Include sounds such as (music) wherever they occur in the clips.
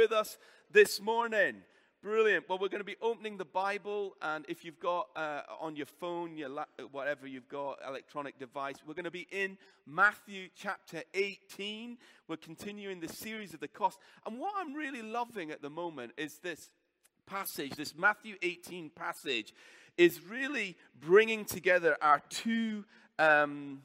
with us this morning? Brilliant. Well, we're going to be opening the Bible, and if you've got uh, on your phone, your la- whatever you've got, electronic device, we're going to be in Matthew chapter 18. We're continuing the series of the cost. And what I'm really loving at the moment is this passage, this Matthew 18 passage, is really bringing together our two um,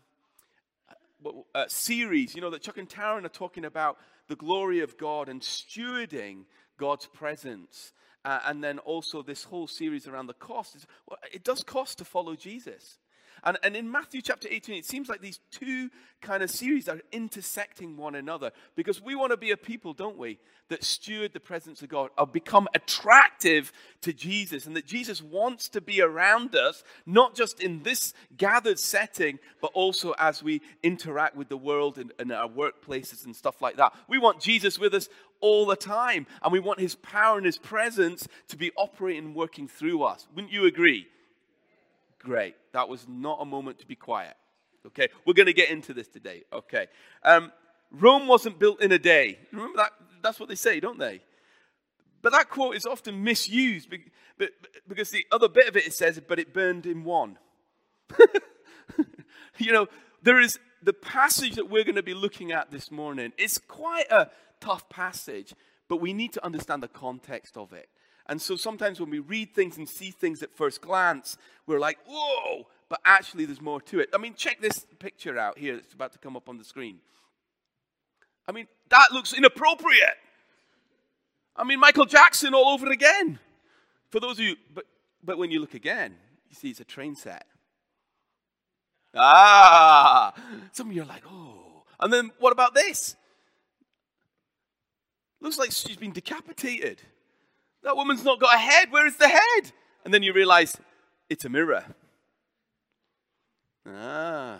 uh, series. You know, that Chuck and Taryn are talking about the glory of God and stewarding God's presence. Uh, and then also this whole series around the cost. Is, well, it does cost to follow Jesus. And, and in Matthew chapter 18, it seems like these two kind of series are intersecting one another because we want to be a people, don't we, that steward the presence of God, or become attractive to Jesus, and that Jesus wants to be around us, not just in this gathered setting, but also as we interact with the world and, and our workplaces and stuff like that. We want Jesus with us all the time, and we want his power and his presence to be operating and working through us. Wouldn't you agree? Great. That was not a moment to be quiet. Okay, we're going to get into this today. Okay. Um, Rome wasn't built in a day. Remember that? That's what they say, don't they? But that quote is often misused because the other bit of it, it says, but it burned in one. (laughs) you know, there is the passage that we're going to be looking at this morning. It's quite a tough passage, but we need to understand the context of it. And so sometimes when we read things and see things at first glance, we're like, whoa, but actually there's more to it. I mean, check this picture out here that's about to come up on the screen. I mean, that looks inappropriate. I mean, Michael Jackson all over again. For those of you, but, but when you look again, you see it's a train set. Ah, some of you are like, oh. And then what about this? Looks like she's been decapitated. That woman's not got a head. Where is the head? And then you realize it's a mirror. Ah,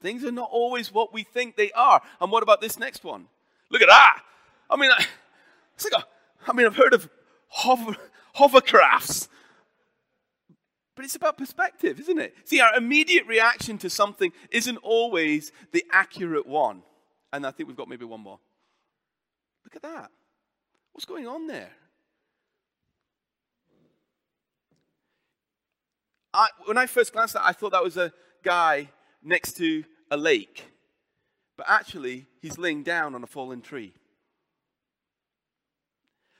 things are not always what we think they are. And what about this next one? Look at that. I mean, (laughs) it's like a, I mean, I've heard of hover, hovercrafts, but it's about perspective, isn't it? See, our immediate reaction to something isn't always the accurate one. And I think we've got maybe one more. Look at that. What's going on there? I, when I first glanced at it, I thought that was a guy next to a lake. But actually, he's laying down on a fallen tree.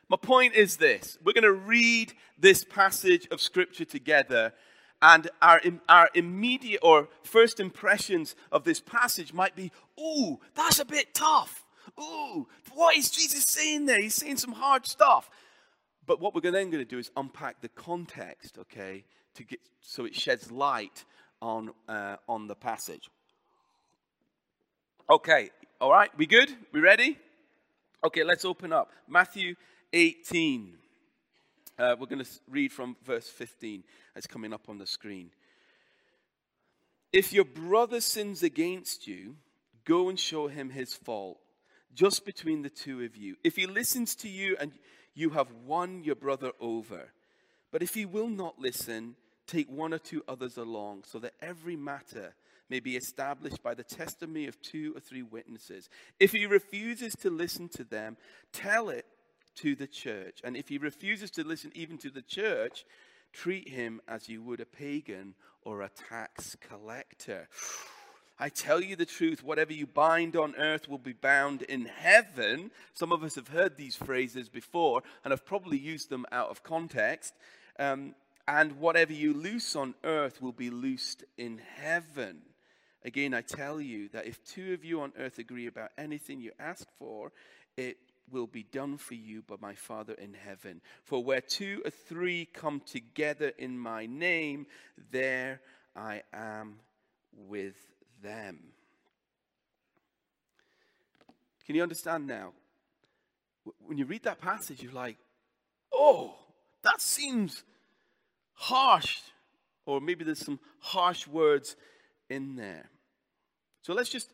My point is this we're going to read this passage of Scripture together, and our, our immediate or first impressions of this passage might be, ooh, that's a bit tough. Ooh, what is Jesus saying there? He's saying some hard stuff. But what we're then going to do is unpack the context, okay, to get so it sheds light on uh, on the passage. Okay, all right, we good? We ready? Okay, let's open up Matthew 18. Uh, we're going to read from verse 15. It's coming up on the screen. If your brother sins against you, go and show him his fault, just between the two of you. If he listens to you and you have won your brother over. But if he will not listen, take one or two others along, so that every matter may be established by the testimony of two or three witnesses. If he refuses to listen to them, tell it to the church. And if he refuses to listen even to the church, treat him as you would a pagan or a tax collector. I tell you the truth, whatever you bind on earth will be bound in heaven. Some of us have heard these phrases before and have probably used them out of context. Um, and whatever you loose on earth will be loosed in heaven. Again, I tell you that if two of you on earth agree about anything you ask for, it will be done for you by my Father in heaven. For where two or three come together in my name, there I am with them. Can you understand now? When you read that passage, you're like, oh, that seems harsh. Or maybe there's some harsh words in there. So let's just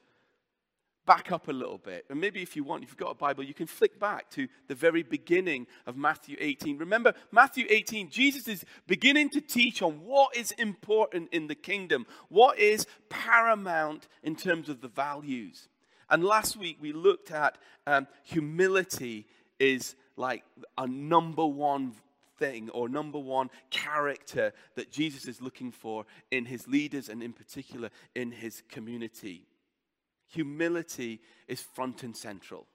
back up a little bit. And maybe if you want, if you've got a Bible, you can flick back to the very beginning of Matthew 18. Remember, Matthew 18, Jesus is beginning to teach on what is important in the kingdom, what is paramount in terms of the values. And last week we looked at um, humility is like a number one thing or number one character that Jesus is looking for in his leaders and in particular in his community. Humility is front and central.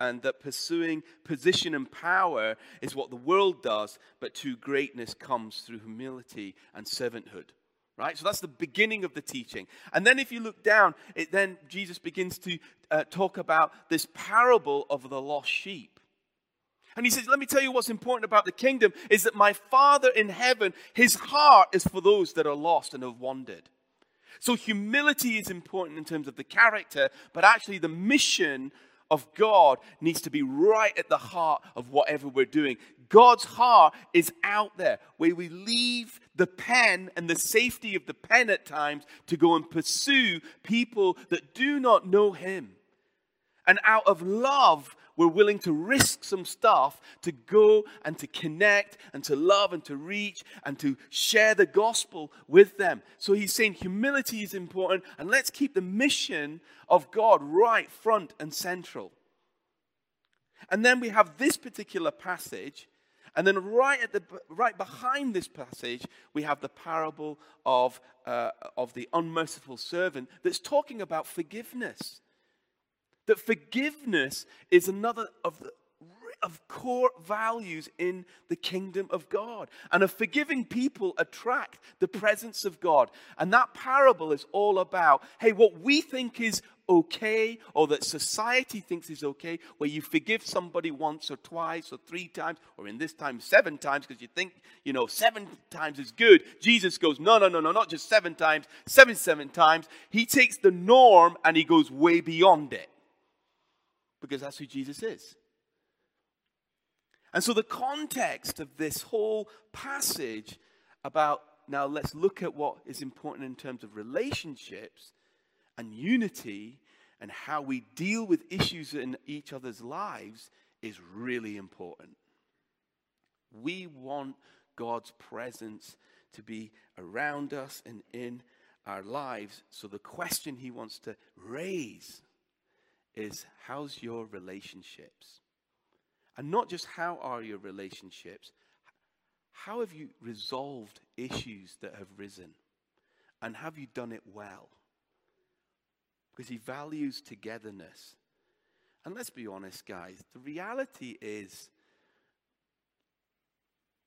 And that pursuing position and power is what the world does, but to greatness comes through humility and servanthood right? So that's the beginning of the teaching. And then if you look down, it then Jesus begins to uh, talk about this parable of the lost sheep. And he says, Let me tell you what's important about the kingdom is that my Father in heaven, his heart is for those that are lost and have wandered. So humility is important in terms of the character, but actually the mission of God needs to be right at the heart of whatever we're doing. God's heart is out there where we leave the pen and the safety of the pen at times to go and pursue people that do not know Him. And out of love, we're willing to risk some stuff to go and to connect and to love and to reach and to share the gospel with them. So he's saying humility is important and let's keep the mission of God right front and central. And then we have this particular passage and then right at the right behind this passage, we have the parable of, uh, of the unmerciful servant that's talking about forgiveness. That forgiveness is another of the of core values in the kingdom of God. And a forgiving people attract the presence of God. And that parable is all about hey, what we think is okay or that society thinks is okay, where you forgive somebody once or twice or three times, or in this time, seven times, because you think, you know, seven times is good. Jesus goes, no, no, no, no, not just seven times, seven, seven times. He takes the norm and he goes way beyond it because that's who Jesus is. And so, the context of this whole passage about now let's look at what is important in terms of relationships and unity and how we deal with issues in each other's lives is really important. We want God's presence to be around us and in our lives. So, the question he wants to raise is how's your relationships? And not just how are your relationships, how have you resolved issues that have risen? And have you done it well? Because he values togetherness. And let's be honest, guys, the reality is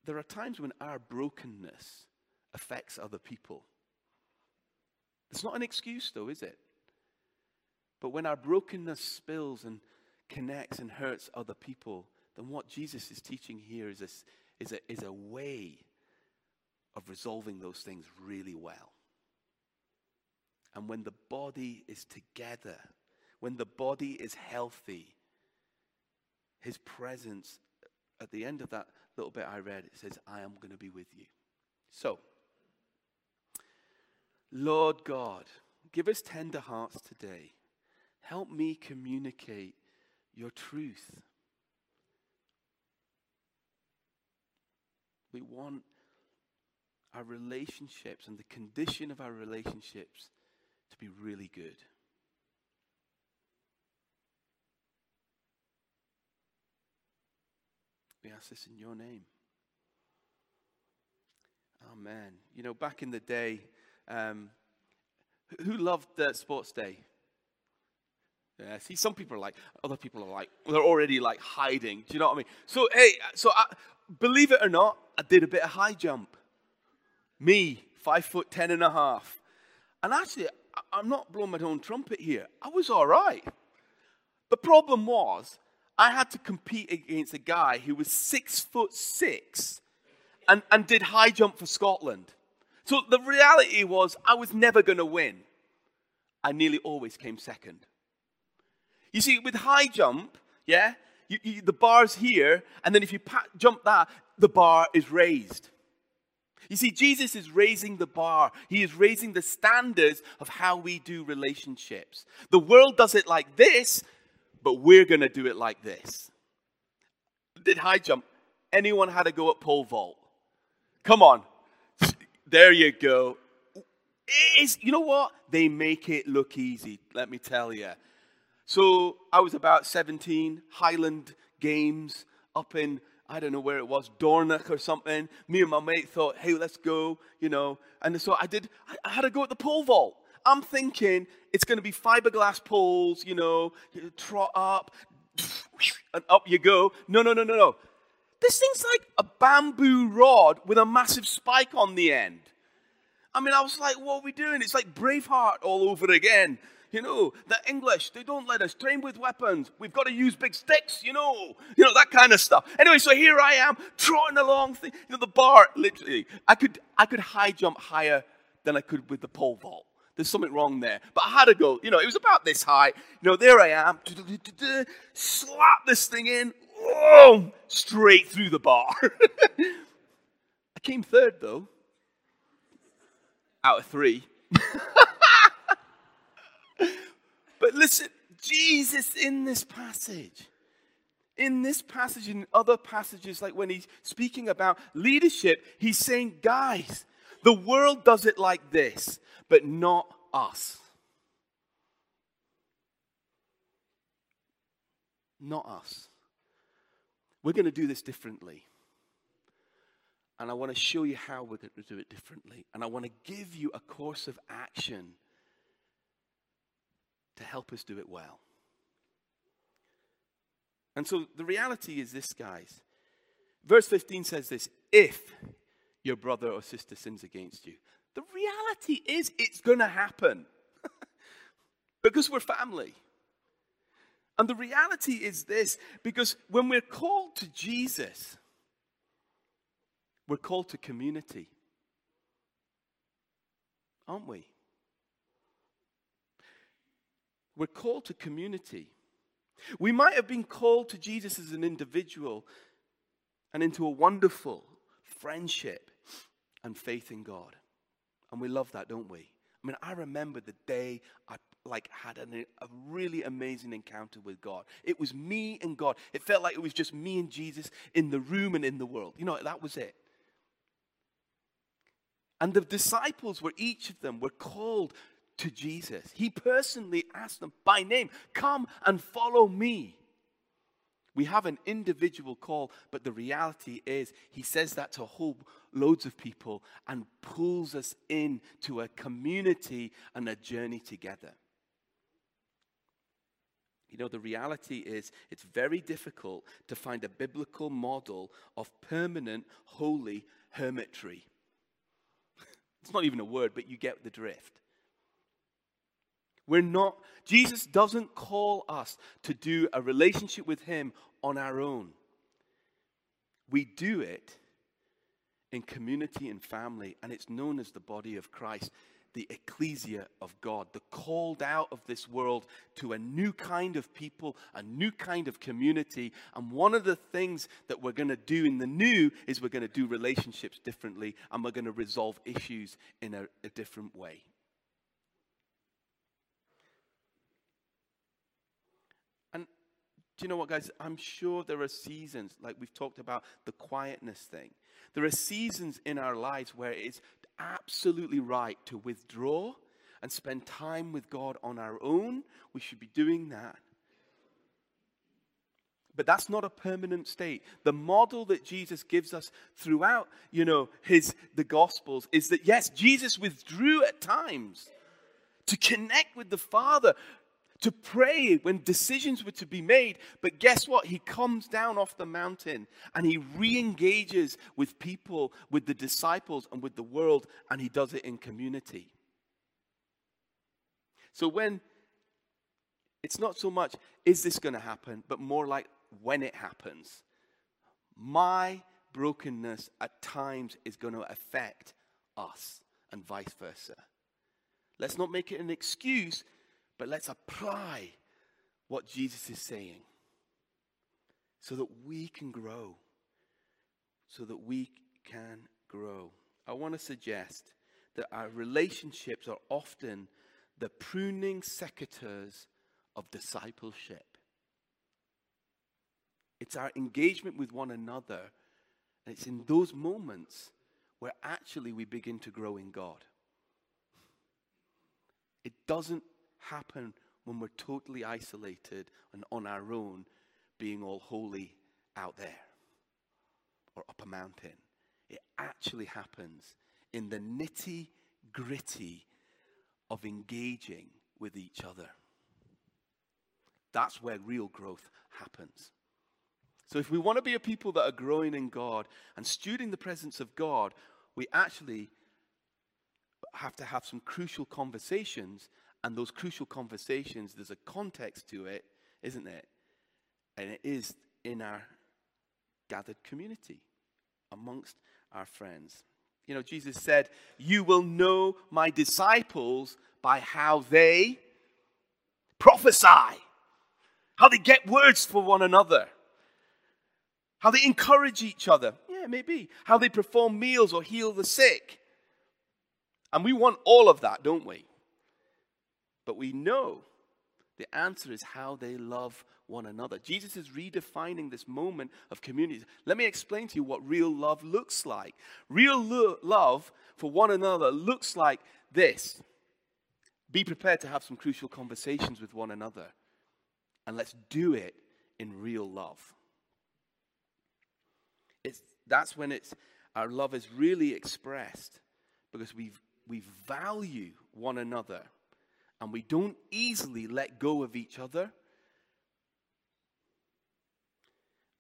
there are times when our brokenness affects other people. It's not an excuse, though, is it? But when our brokenness spills and connects and hurts other people, then what Jesus is teaching here is a, is a, is a way of resolving those things really well. And when the body is together, when the body is healthy, his presence, at the end of that little bit I read, it says, I am going to be with you. So, Lord God, give us tender hearts today. Help me communicate your truth. We want our relationships and the condition of our relationships to be really good. We ask this in your name. Amen. You know, back in the day, um, who loved uh, Sports Day? Yeah, see, some people are like, other people are like, they're already like hiding. Do you know what I mean? So, hey, so I, believe it or not, I did a bit of high jump. Me, five foot ten and a half. And actually, I'm not blowing my own trumpet here. I was all right. The problem was, I had to compete against a guy who was six foot six and, and did high jump for Scotland. So the reality was, I was never going to win. I nearly always came second. You see, with high jump, yeah, you, you, the bar's here, and then if you jump that, the bar is raised. You see, Jesus is raising the bar. He is raising the standards of how we do relationships. The world does it like this, but we're going to do it like this. Did high jump? Anyone had to go at pole vault? Come on. There you go. It's, you know what? They make it look easy, let me tell you. So I was about 17, Highland games up in, I don't know where it was, Dornoch or something. Me and my mate thought, hey, let's go, you know. And so I did, I had to go at the pole vault. I'm thinking it's going to be fiberglass poles, you know, you trot up, and up you go. No, no, no, no, no. This thing's like a bamboo rod with a massive spike on the end. I mean, I was like, what are we doing? It's like Braveheart all over again. You know, the English, they don't let us train with weapons. We've got to use big sticks, you know, you know, that kind of stuff. Anyway, so here I am trotting along, you know, the bar, literally. I could, I could high jump higher than I could with the pole vault. There's something wrong there. But I had to go, you know, it was about this high. You know, there I am. Slap this thing in. Oh, straight through the bar. (laughs) I came third, though, out of three. (laughs) but listen, Jesus in this passage, in this passage, in other passages, like when he's speaking about leadership, he's saying, guys, the world does it like this, but not us. Not us. We're going to do this differently. And I want to show you how we're going to do it differently. And I want to give you a course of action to help us do it well. And so the reality is this, guys. Verse 15 says this if your brother or sister sins against you. The reality is it's going to happen (laughs) because we're family. And the reality is this because when we're called to Jesus, we're called to community. Aren't we? We're called to community. We might have been called to Jesus as an individual and into a wonderful friendship and faith in God. And we love that, don't we? I mean, I remember the day I like had an, a really amazing encounter with God. It was me and God. It felt like it was just me and Jesus in the room and in the world. You know, that was it. And the disciples were each of them were called to Jesus. He personally asked them by name, "Come and follow me." We have an individual call, but the reality is, he says that to whole loads of people and pulls us in to a community and a journey together. You know, the reality is, it's very difficult to find a biblical model of permanent, holy hermitry. (laughs) it's not even a word, but you get the drift. We're not, Jesus doesn't call us to do a relationship with Him on our own. We do it in community and family, and it's known as the body of Christ, the ecclesia of God, the called out of this world to a new kind of people, a new kind of community. And one of the things that we're going to do in the new is we're going to do relationships differently, and we're going to resolve issues in a, a different way. Do you know what, guys? I'm sure there are seasons, like we've talked about the quietness thing. There are seasons in our lives where it's absolutely right to withdraw and spend time with God on our own. We should be doing that. But that's not a permanent state. The model that Jesus gives us throughout, you know, his the gospels is that yes, Jesus withdrew at times to connect with the Father, to pray when decisions were to be made. But guess what? He comes down off the mountain and he re engages with people, with the disciples, and with the world, and he does it in community. So when it's not so much, is this going to happen, but more like when it happens. My brokenness at times is going to affect us, and vice versa. Let's not make it an excuse but let's apply what Jesus is saying so that we can grow. So that we can grow. I want to suggest that our relationships are often the pruning secateurs of discipleship. It's our engagement with one another, and it's in those moments where actually we begin to grow in God. It doesn't happen when we're totally isolated and on our own, being all holy out there or up a mountain. It actually happens in the nitty gritty of engaging with each other. That's where real growth happens. So, if we want to be a people that are growing in God and stewarding the presence of God, we actually have to have some crucial conversations. And those crucial conversations, there's a context to it, isn't it? And it is in our gathered community amongst our friends. You know, Jesus said, You will know my disciples by how they prophesy, how they get words for one another, how they encourage each other. Yeah, maybe. How they perform meals or heal the sick. And we want all of that, don't we? But we know the answer is how they love one another. Jesus is redefining this moment of community. Let me explain to you what real love looks like. Real lo- love for one another looks like this be prepared to have some crucial conversations with one another, and let's do it in real love. It's, that's when it's, our love is really expressed because we we value one another and we don't easily let go of each other.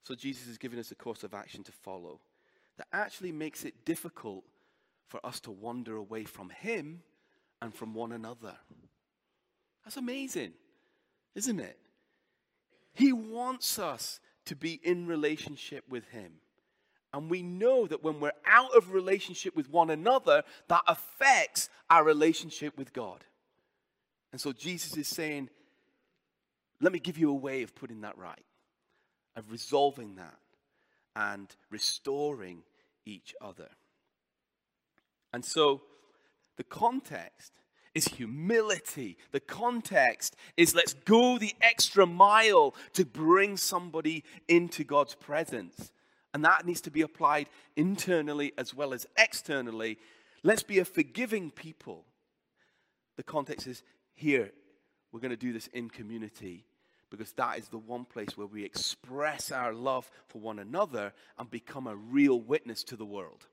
So Jesus is giving us a course of action to follow that actually makes it difficult for us to wander away from Him and from one another. That's amazing, isn't it? He wants us to be in relationship with Him. And we know that when we're out of relationship with one another, that affects our relationship with God. And so Jesus is saying, let me give you a way of putting that right, of resolving that and restoring each other. And so the context is humility. The context is let's go the extra mile to bring somebody into God's presence. And that needs to be applied internally as well as externally. Let's be a forgiving people. The context is here, we're going to do this in community because that is the one place where we express our love for one another and become a real witness to the world.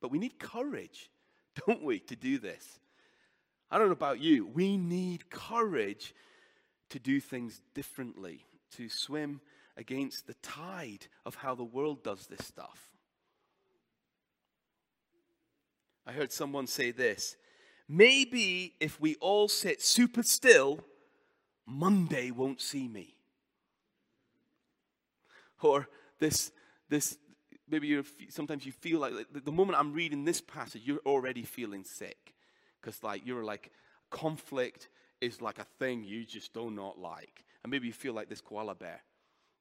But we need courage, (laughs) don't we, to do this? I don't know about you. We need courage to do things differently, to swim against the tide of how the world does this stuff. I heard someone say this maybe if we all sit super still, Monday won't see me. Or this, this maybe you sometimes you feel like, like the moment I'm reading this passage, you're already feeling sick. Because like you're like, conflict is like a thing you just do not like. And maybe you feel like this koala bear.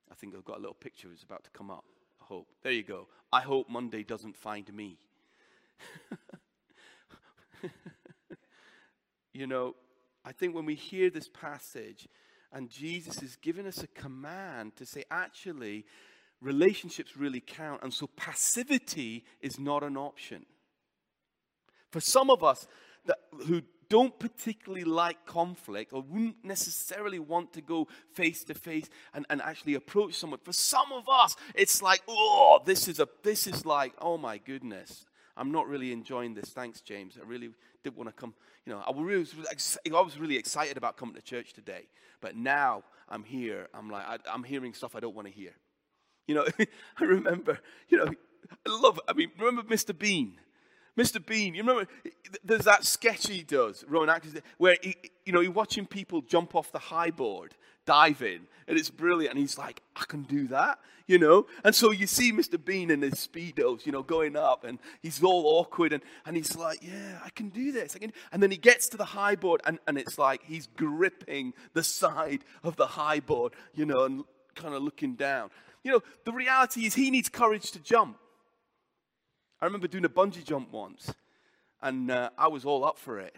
I think I've got a little picture that's about to come up. I hope. There you go. I hope Monday doesn't find me. (laughs) you know, I think when we hear this passage and Jesus is giving us a command to say, actually, relationships really count, and so passivity is not an option. For some of us that, who don't particularly like conflict or wouldn't necessarily want to go face to face and and actually approach someone. For some of us, it's like, oh, this is a this is like, oh my goodness. I'm not really enjoying this. Thanks, James. I really did want to come. You know, I was, really, I was really excited about coming to church today. But now I'm here. I'm like, I, I'm hearing stuff I don't want to hear. You know, (laughs) I remember, you know, I love, I mean, remember Mr. Bean? Mr. Bean, you remember, there's that sketch he does, Rowan Atkinson, where, he, you know, you're watching people jump off the high board, dive in, and it's brilliant. And he's like, I can do that, you know? And so you see Mr. Bean in his Speedos, you know, going up, and he's all awkward, and, and he's like, yeah, I can do this. I can. And then he gets to the high board, and, and it's like he's gripping the side of the high board, you know, and kind of looking down. You know, the reality is he needs courage to jump. I remember doing a bungee jump once, and uh, I was all up for it.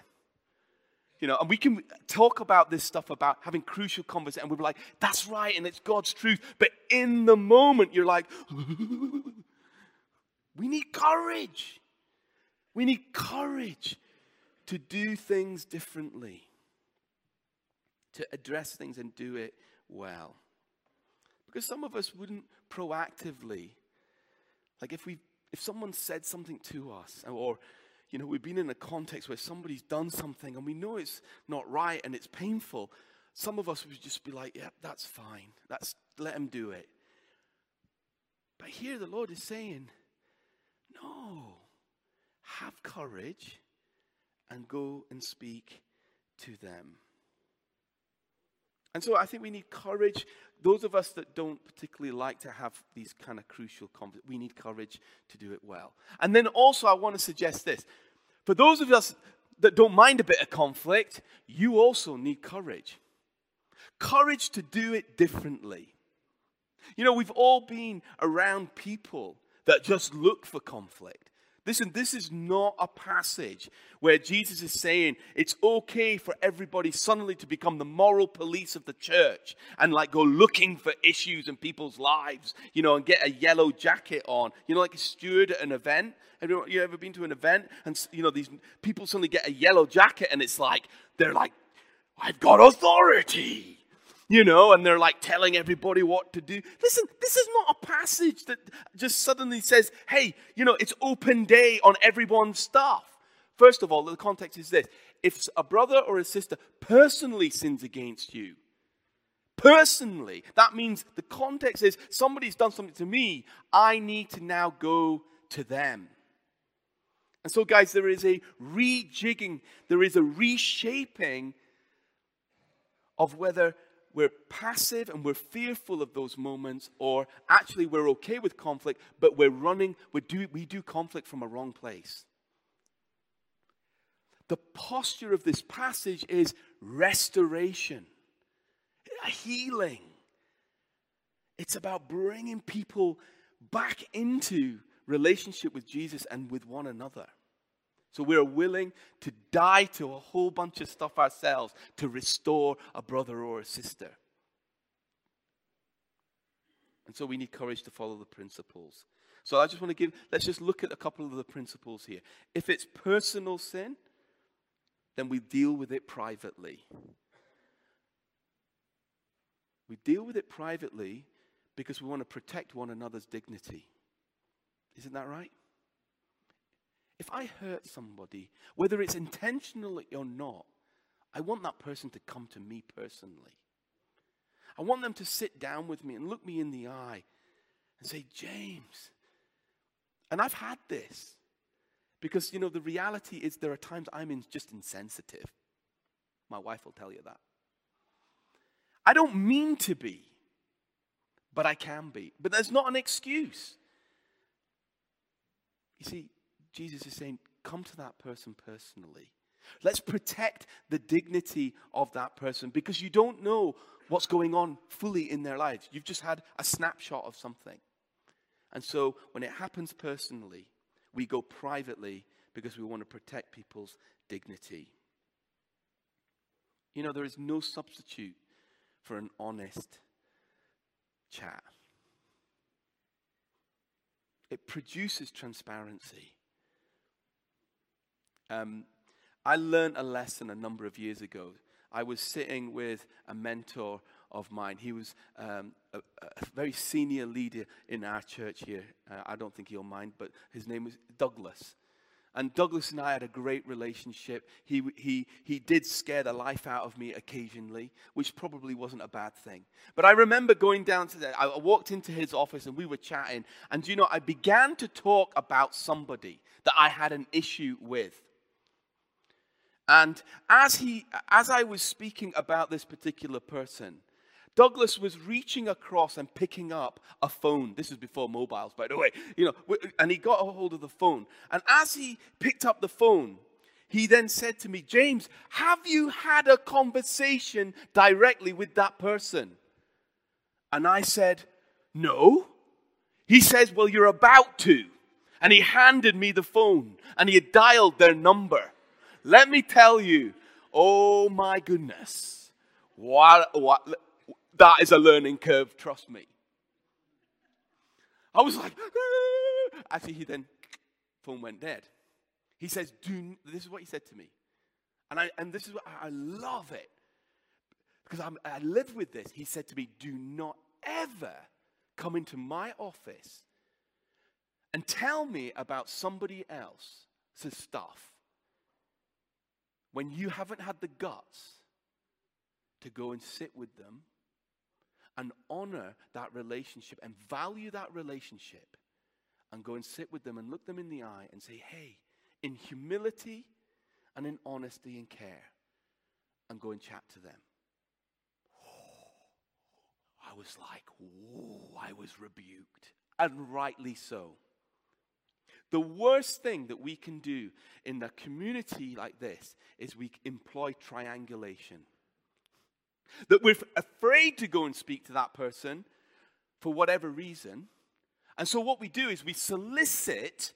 You know, and we can talk about this stuff about having crucial conversations, and we're like, that's right, and it's God's truth. But in the moment, you're like, (laughs) we need courage. We need courage to do things differently. to address things and do it well. Because some of us wouldn't proactively, like if we if someone said something to us or you know we've been in a context where somebody's done something and we know it's not right and it's painful, some of us would just be like, yeah, that's fine. That's let him do it. But here the Lord is saying, no, have courage and go and speak to them. And so I think we need courage. Those of us that don't particularly like to have these kind of crucial conflicts, we need courage to do it well. And then also, I want to suggest this for those of us that don't mind a bit of conflict, you also need courage. Courage to do it differently. You know, we've all been around people that just look for conflict. Listen, this is not a passage where Jesus is saying it's okay for everybody suddenly to become the moral police of the church and like go looking for issues in people's lives, you know, and get a yellow jacket on, you know, like a steward at an event. Have you ever been to an event and, you know, these people suddenly get a yellow jacket and it's like, they're like, I've got authority you know, and they're like telling everybody what to do. Listen, this is not a passage that just suddenly says, hey, you know, it's open day on everyone's stuff. First of all, the context is this if a brother or a sister personally sins against you, personally, that means the context is somebody's done something to me, I need to now go to them. And so, guys, there is a rejigging, there is a reshaping of whether we're passive and we're fearful of those moments, or actually we're okay with conflict, but we're running, we do, we do conflict from a wrong place. The posture of this passage is restoration, healing. It's about bringing people back into relationship with Jesus and with one another. So we're willing to die to a whole bunch of stuff ourselves to restore a brother or a sister. And so we need courage to follow the principles. So I just want to give, let's just look at a couple of the principles here. If it's personal sin, then we deal with it privately. We deal with it privately because we want to protect one another's dignity. Isn't that right? If I hurt somebody, whether it's intentionally or not, I want that person to come to me personally. I want them to sit down with me and look me in the eye and say, James. And I've had this because, you know, the reality is there are times I'm in, just insensitive. My wife will tell you that. I don't mean to be, but I can be. But there's not an excuse. You see, Jesus is saying, come to that person personally. Let's protect the dignity of that person because you don't know what's going on fully in their lives. You've just had a snapshot of something. And so when it happens personally, we go privately because we want to protect people's dignity. You know, there is no substitute for an honest chat. It produces transparency. Um, I learned a lesson a number of years ago. I was sitting with a mentor of mine. He was um, a, a, very senior leader in our church here. Uh, I don't think he'll mind, but his name was Douglas. And Douglas and I had a great relationship. He, he, he did scare the life out of me occasionally, which probably wasn't a bad thing. But I remember going down to the, I walked into his office and we were chatting. And you know, I began to talk about somebody that I had an issue with. And as, he, as I was speaking about this particular person, Douglas was reaching across and picking up a phone. This is before mobiles, by the way. You know, and he got a hold of the phone. And as he picked up the phone, he then said to me, James, have you had a conversation directly with that person? And I said, No. He says, Well, you're about to. And he handed me the phone and he had dialed their number. Let me tell you, oh my goodness, what, what, that is a learning curve, trust me. I was like, ah. (laughs) actually, he then, phone went dead. He says, Do, this is what he said to me. And, I, and this is what I love it. because I'm, I live with this. He said to me, Do not ever come into my office and tell me about somebody else's stuff when you haven't had the guts to go and sit with them and honor that relationship and value that relationship and go and sit with them and look them in the eye and say, hey, in humility and in honesty and care, and go and chat to them. (sighs) I was like, whoa, I was rebuked. And rightly so. The worst thing that we can do in a community like this is we employ triangulation. That we're afraid to go and speak to that person for whatever reason. And so what we do is we solicit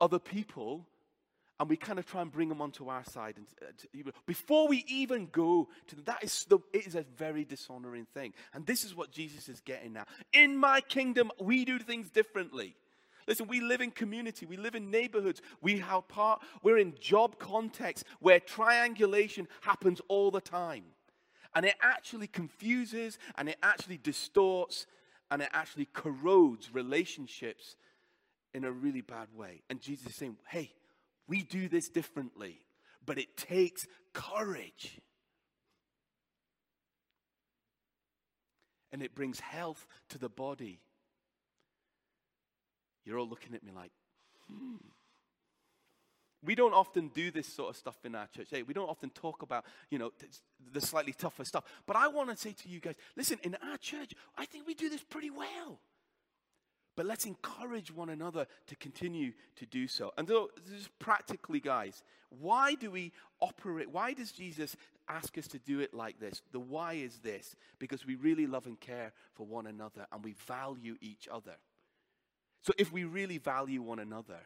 other people and we kind of try and bring them onto our side. And, uh, before we even go to them, that, is the, it is a very dishonoring thing. And this is what Jesus is getting now. In my kingdom, we do things differently. Listen, we live in community, we live in neighborhoods, we have part, we're in job contexts where triangulation happens all the time. And it actually confuses and it actually distorts and it actually corrodes relationships in a really bad way. And Jesus is saying, hey, we do this differently, but it takes courage. And it brings health to the body. You're all looking at me like, hmm. We don't often do this sort of stuff in our church. Hey, we don't often talk about, you know, the slightly tougher stuff. But I want to say to you guys, listen, in our church, I think we do this pretty well. But let's encourage one another to continue to do so. And so, just practically, guys, why do we operate? Why does Jesus ask us to do it like this? The why is this because we really love and care for one another and we value each other. So, if we really value one another,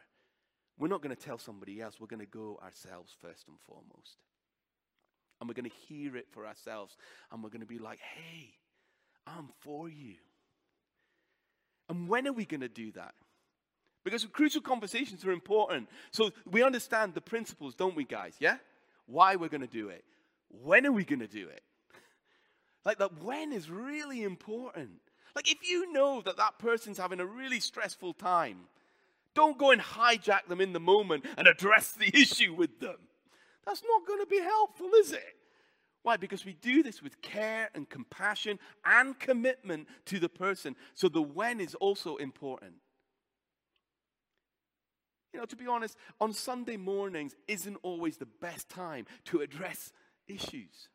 we're not going to tell somebody else. We're going to go ourselves first and foremost. And we're going to hear it for ourselves. And we're going to be like, hey, I'm for you. And when are we going to do that? Because crucial conversations are important. So we understand the principles, don't we, guys? Yeah? Why we're going to do it. When are we going to do it? (laughs) Like that when is really important. Like if you know that that person's having a really stressful time, don't go and hijack them in the moment and address the (laughs) issue with them. That's not going to be helpful, is it? Why? Because we do this with care and compassion and commitment to the person. So the when is also important. You know, to be honest, on Sunday mornings isn't always the best time to address issues.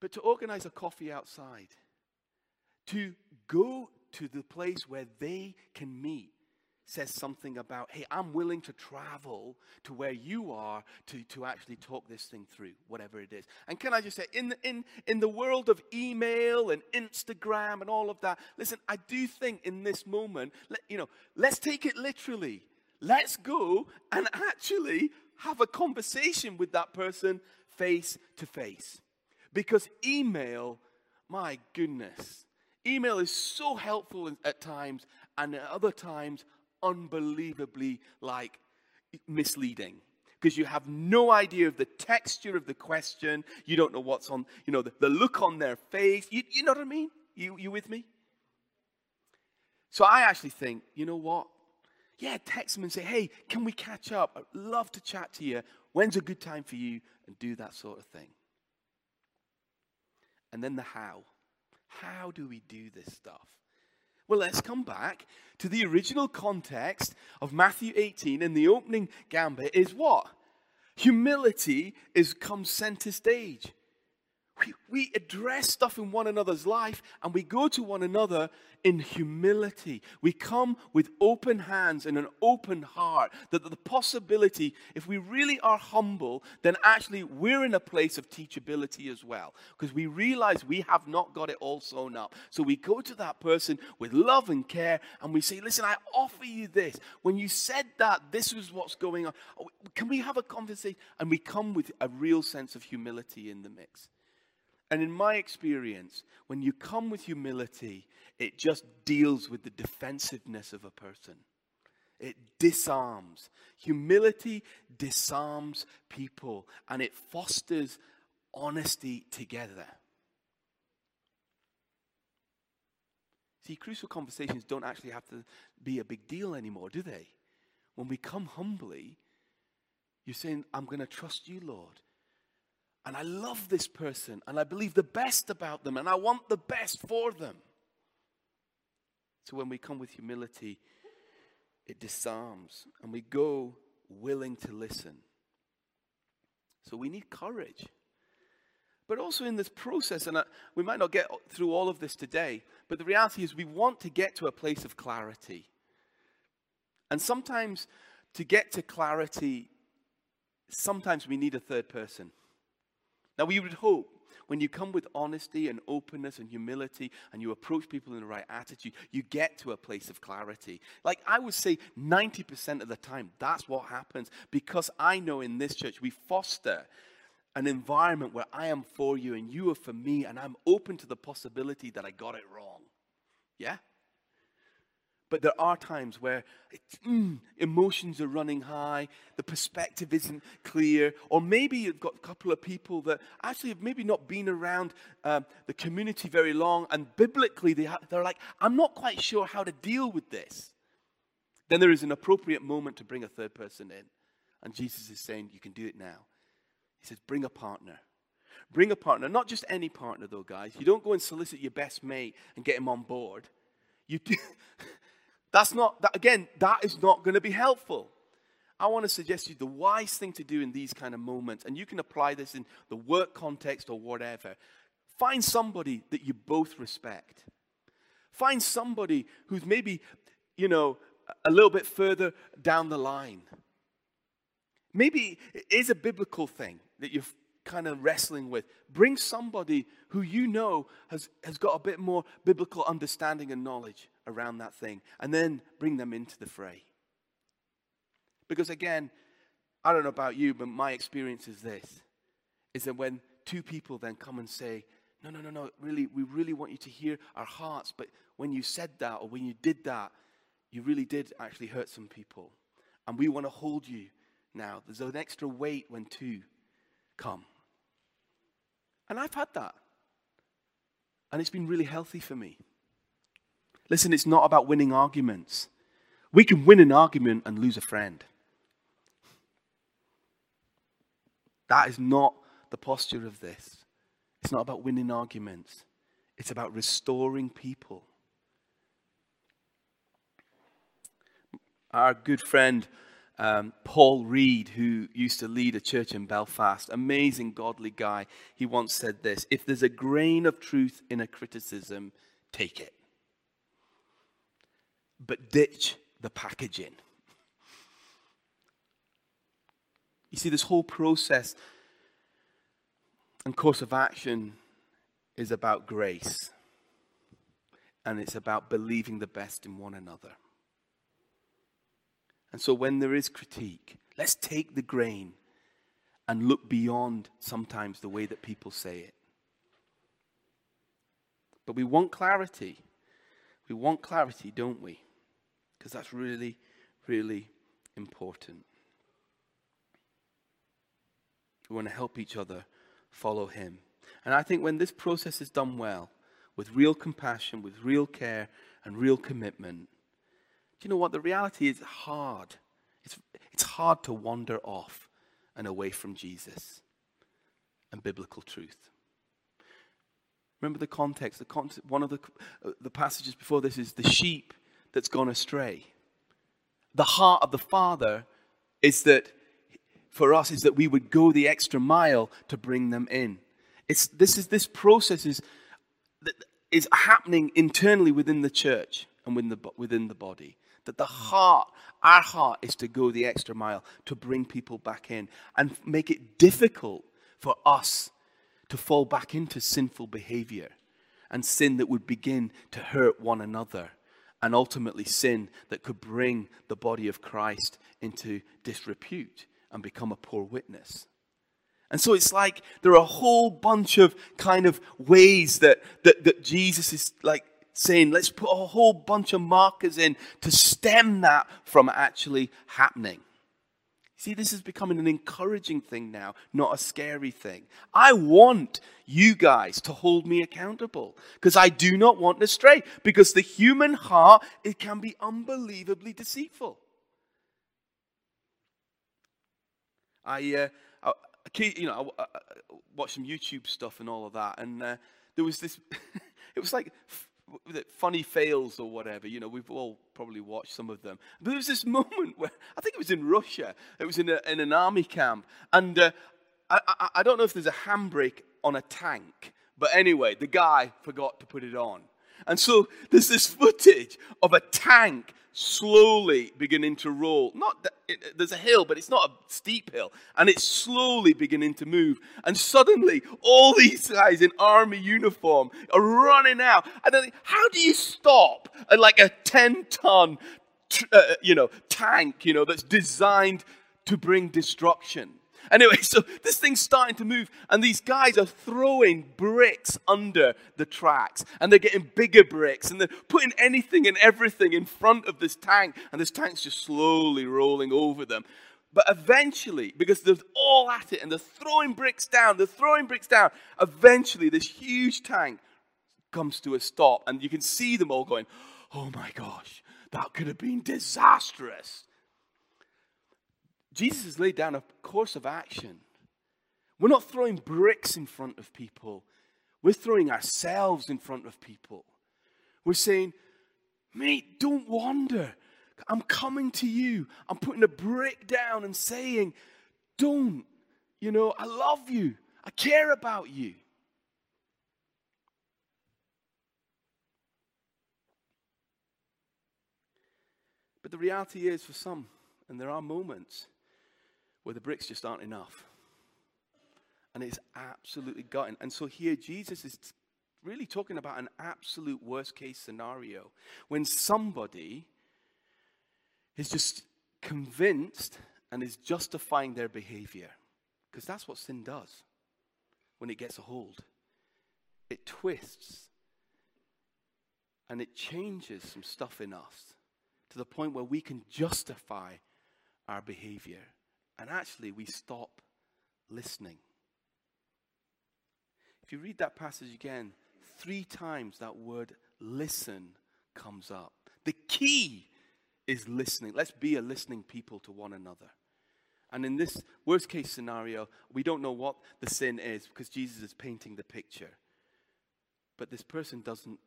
But to organize a coffee outside, to go to the place where they can meet says something about, hey, I'm willing to travel to where you are to, to actually talk this thing through, whatever it is. And can I just say, in the, in, in the world of email and Instagram and all of that, listen, I do think in this moment, let, you know, let's take it literally. Let's go and actually have a conversation with that person face to face. Because email, my goodness, email is so helpful at times and at other times unbelievably like misleading because you have no idea of the texture of the question. You don't know what's on, you know, the, the look on their face. You, you know what I mean? You, you with me? So I actually think, you know what? Yeah, text them and say, hey, can we catch up? I'd love to chat to you. When's a good time for you? And do that sort of thing. And then the how. How do we do this stuff? Well, let's come back to the original context of Matthew 18 and the opening gambit is what? Humility is comes center stage. We, address stuff in one another's life and we go to one another in humility. We come with open hands and an open heart. That the possibility, if we really are humble, then actually we're in a place of teachability as well. Because we realize we have not got it all sewn up. So we go to that person with love and care and we say, Listen, I offer you this. When you said that, this was what's going on. Can we have a conversation? And we come with a real sense of humility in the mix. And in my experience, when you come with humility, it just deals with the defensiveness of a person. It disarms. Humility disarms people and it fosters honesty together. See, crucial conversations don't actually have to be a big deal anymore, do they? When we come humbly, you're saying, I'm going to trust you, Lord. And I love this person, and I believe the best about them, and I want the best for them. So when we come with humility, it disarms, and we go willing to listen. So we need courage. But also in this process, and we might not get through all of this today, but the reality is we want to get to a place of clarity. And sometimes to get to clarity, sometimes we need a third person. Now, we would hope when you come with honesty and openness and humility and you approach people in the right attitude, you get to a place of clarity. Like I would say 90% of the time, that's what happens because I know in this church we foster an environment where I am for you and you are for me, and I'm open to the possibility that I got it wrong. Yeah? But there are times where mm, emotions are running high, the perspective isn't clear, or maybe you've got a couple of people that actually have maybe not been around um, the community very long, and biblically they ha- they're like, I'm not quite sure how to deal with this. Then there is an appropriate moment to bring a third person in. And Jesus is saying, You can do it now. He says, Bring a partner. Bring a partner, not just any partner, though, guys. You don't go and solicit your best mate and get him on board. You do. (laughs) That's not, that, again, that is not going to be helpful. I want to suggest to you the wise thing to do in these kind of moments, and you can apply this in the work context or whatever. Find somebody that you both respect. Find somebody who's maybe, you know, a little bit further down the line. Maybe it is a biblical thing that you're kind of wrestling with. Bring somebody who you know has, has got a bit more biblical understanding and knowledge around that thing, and then bring them into the fray. Because again, I don't know about you, but my experience is this is that when two people then come and say, No, no, no, no, really, we really want you to hear our hearts, but when you said that or when you did that, you really did actually hurt some people. And we want to hold you now. There's an extra weight when two come. And I've had that. And it's been really healthy for me. Listen, it's not about winning arguments. We can win an argument and lose a friend. That is not the posture of this. It's not about winning arguments, it's about restoring people. Our good friend um, Paul Reid, who used to lead a church in Belfast, amazing godly guy, he once said this If there's a grain of truth in a criticism, take it but ditch the packaging. You see, this whole process and course of action is about grace. And it's about believing the best in one another. And so when there is critique, let's take the grain and look beyond sometimes the way that people say it. But we want clarity. We want clarity, don't we? Because that's really, really important. We want to help each other follow Him. And I think when this process is done well, with real compassion, with real care, and real commitment, do you know what? The reality is hard. It's, it's hard to wander off and away from Jesus and biblical truth. Remember the context. The context one of the, uh, the passages before this is the sheep that's gone astray. The heart of the Father is that for us is that we would go the extra mile to bring them in. It's, this is this process is, is happening internally within the church and within the, within the body. That the heart, our heart, is to go the extra mile to bring people back in and make it difficult for us to fall back into sinful behavior and sin that would begin to hurt one another and ultimately sin that could bring the body of Christ into disrepute and become a poor witness. And so it's like there are a whole bunch of kind of ways that, that, that Jesus is like saying, let's put a whole bunch of markers in to stem that from actually happening. See, this is becoming an encouraging thing now, not a scary thing. I want you guys to hold me accountable because I do not want to stray because the human heart, it can be unbelievably deceitful. I, uh, I you know, I, I, watched some YouTube stuff and all of that, and uh, there was this, (laughs) it was like funny fails or whatever. You know, we've all probably watched some of them. But there was this (laughs) moment where I think it was in Russia. It was in, a, in an army camp, and uh, I, I, I don't know if there's a handbrake on a tank, but anyway, the guy forgot to put it on. And so there's this footage of a tank slowly beginning to roll. Not that it, there's a hill, but it's not a steep hill, and it's slowly beginning to move. And suddenly, all these guys in army uniform are running out. And then, how do you stop like a 10 ton, uh, you know, tank, you know, that's designed to bring destruction? Anyway, (laughs) so this thing's starting to move, and these guys are throwing bricks under the tracks, and they're getting bigger bricks, and they're putting anything and everything in front of this tank, and this tank's just slowly rolling over them. But eventually, because they're all at it and they're throwing bricks down, they're throwing bricks down, eventually this huge tank comes to a stop, and you can see them all going, Oh my gosh, that could have been disastrous. Jesus has laid down a course of action. We're not throwing bricks in front of people, we're throwing ourselves in front of people. We're saying, mate, don't wander. I'm coming to you. I'm putting a brick down and saying, don't. You know, I love you. I care about you. But the reality is, for some, and there are moments, where the bricks just aren't enough. And it's absolutely gutting. And so here, Jesus is really talking about an absolute worst case scenario when somebody is just convinced and is justifying their behavior. Because that's what sin does when it gets a hold. It twists and it changes some stuff in us to the point where we can justify our behavior and actually we stop listening. If you read that passage again, three times that word listen comes up. The key is listening. Let's be a listening people to one another. And in this worst case scenario, we don't know what the sin is because Jesus is painting the picture. But this person doesn't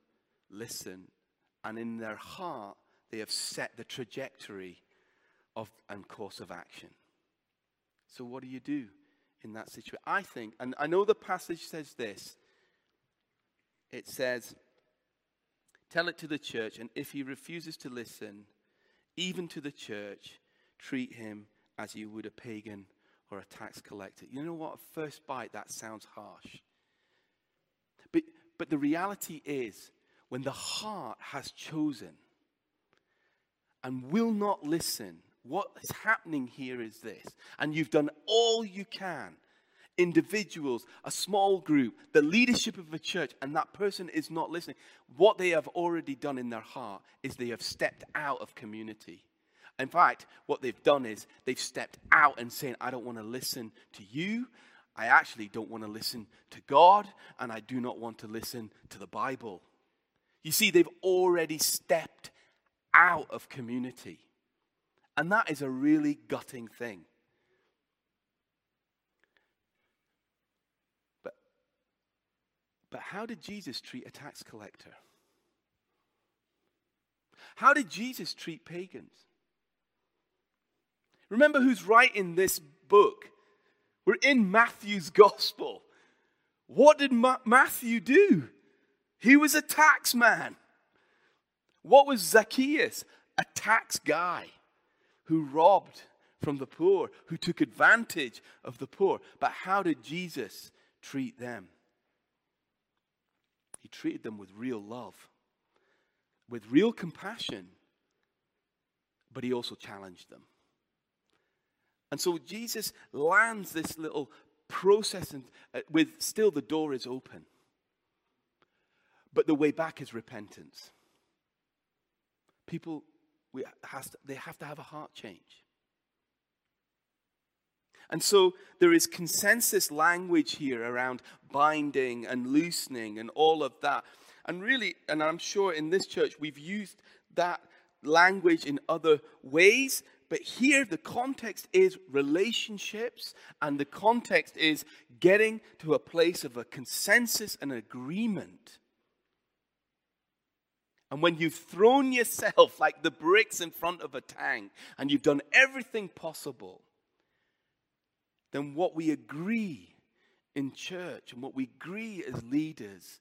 listen, and in their heart, they have set the trajectory of and course of action. So, what do you do in that situation? I think, and I know the passage says this it says, Tell it to the church, and if he refuses to listen, even to the church, treat him as you would a pagan or a tax collector. You know what? At first bite, that sounds harsh. But, but the reality is, when the heart has chosen and will not listen, what is happening here is this, and you've done all you can. Individuals, a small group, the leadership of a church, and that person is not listening. What they have already done in their heart is they have stepped out of community. In fact, what they've done is they've stepped out and saying, I don't want to listen to you. I actually don't want to listen to God, and I do not want to listen to the Bible. You see, they've already stepped out of community. And that is a really gutting thing. But, but how did Jesus treat a tax collector? How did Jesus treat pagans? Remember who's writing this book. We're in Matthew's gospel. What did Ma- Matthew do? He was a tax man. What was Zacchaeus? A tax guy who robbed from the poor, who took advantage of the poor. But how did Jesus treat them? He treated them with real love, with real compassion, but he also challenged them. And so Jesus lands this little process and, uh, with still the door is open. but the way back is repentance. People, we has to, they have to have a heart change. And so there is consensus language here around binding and loosening and all of that. And really, and I'm sure in this church we've used that language in other ways, but here the context is relationships, and the context is getting to a place of a consensus and agreement. And when you've thrown yourself like the bricks in front of a tank and you've done everything possible, then what we agree in church and what we agree as leaders,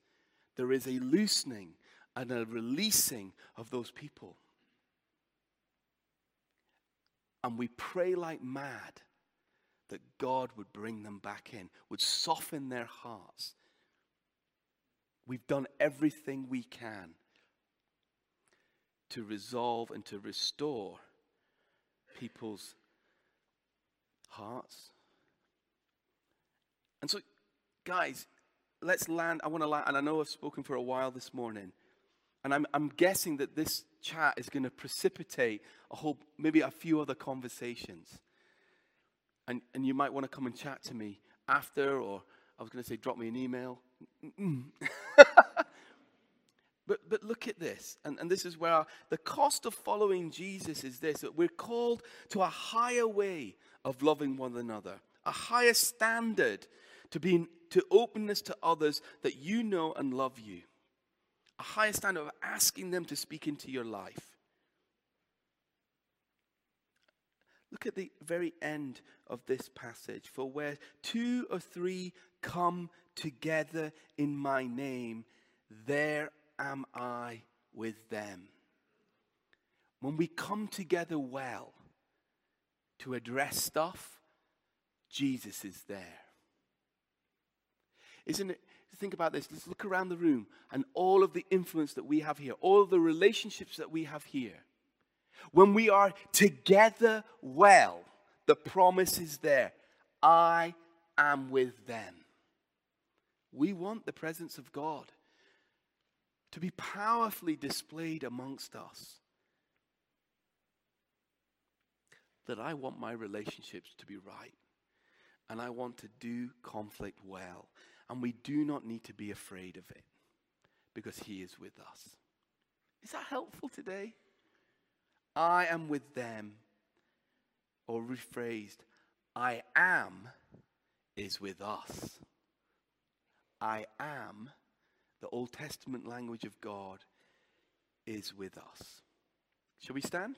there is a loosening and a releasing of those people. And we pray like mad that God would bring them back in, would soften their hearts. We've done everything we can to resolve and to restore people's hearts, and so, guys, let's land. I want to land, and I know I've spoken for a while this morning, and I'm, I'm guessing that this chat is going to precipitate a whole, maybe a few other conversations. And, and you might want to come and chat to me after, or I was going to say, drop me an email. (laughs) but, but look at this, and, and this is where our, the cost of following Jesus is this that we're called to a higher way of loving one another, a higher standard to be to openness to others that you know and love you. A higher standard of asking them to speak into your life. Look at the very end of this passage. For where two or three come together in my name, there am I with them. When we come together well to address stuff, Jesus is there. Isn't it? Think about this. Let's look around the room and all of the influence that we have here, all the relationships that we have here. When we are together well, the promise is there I am with them. We want the presence of God to be powerfully displayed amongst us. That I want my relationships to be right. And I want to do conflict well. And we do not need to be afraid of it because He is with us. Is that helpful today? I am with them. Or rephrased, I am is with us. I am, the Old Testament language of God, is with us. Shall we stand?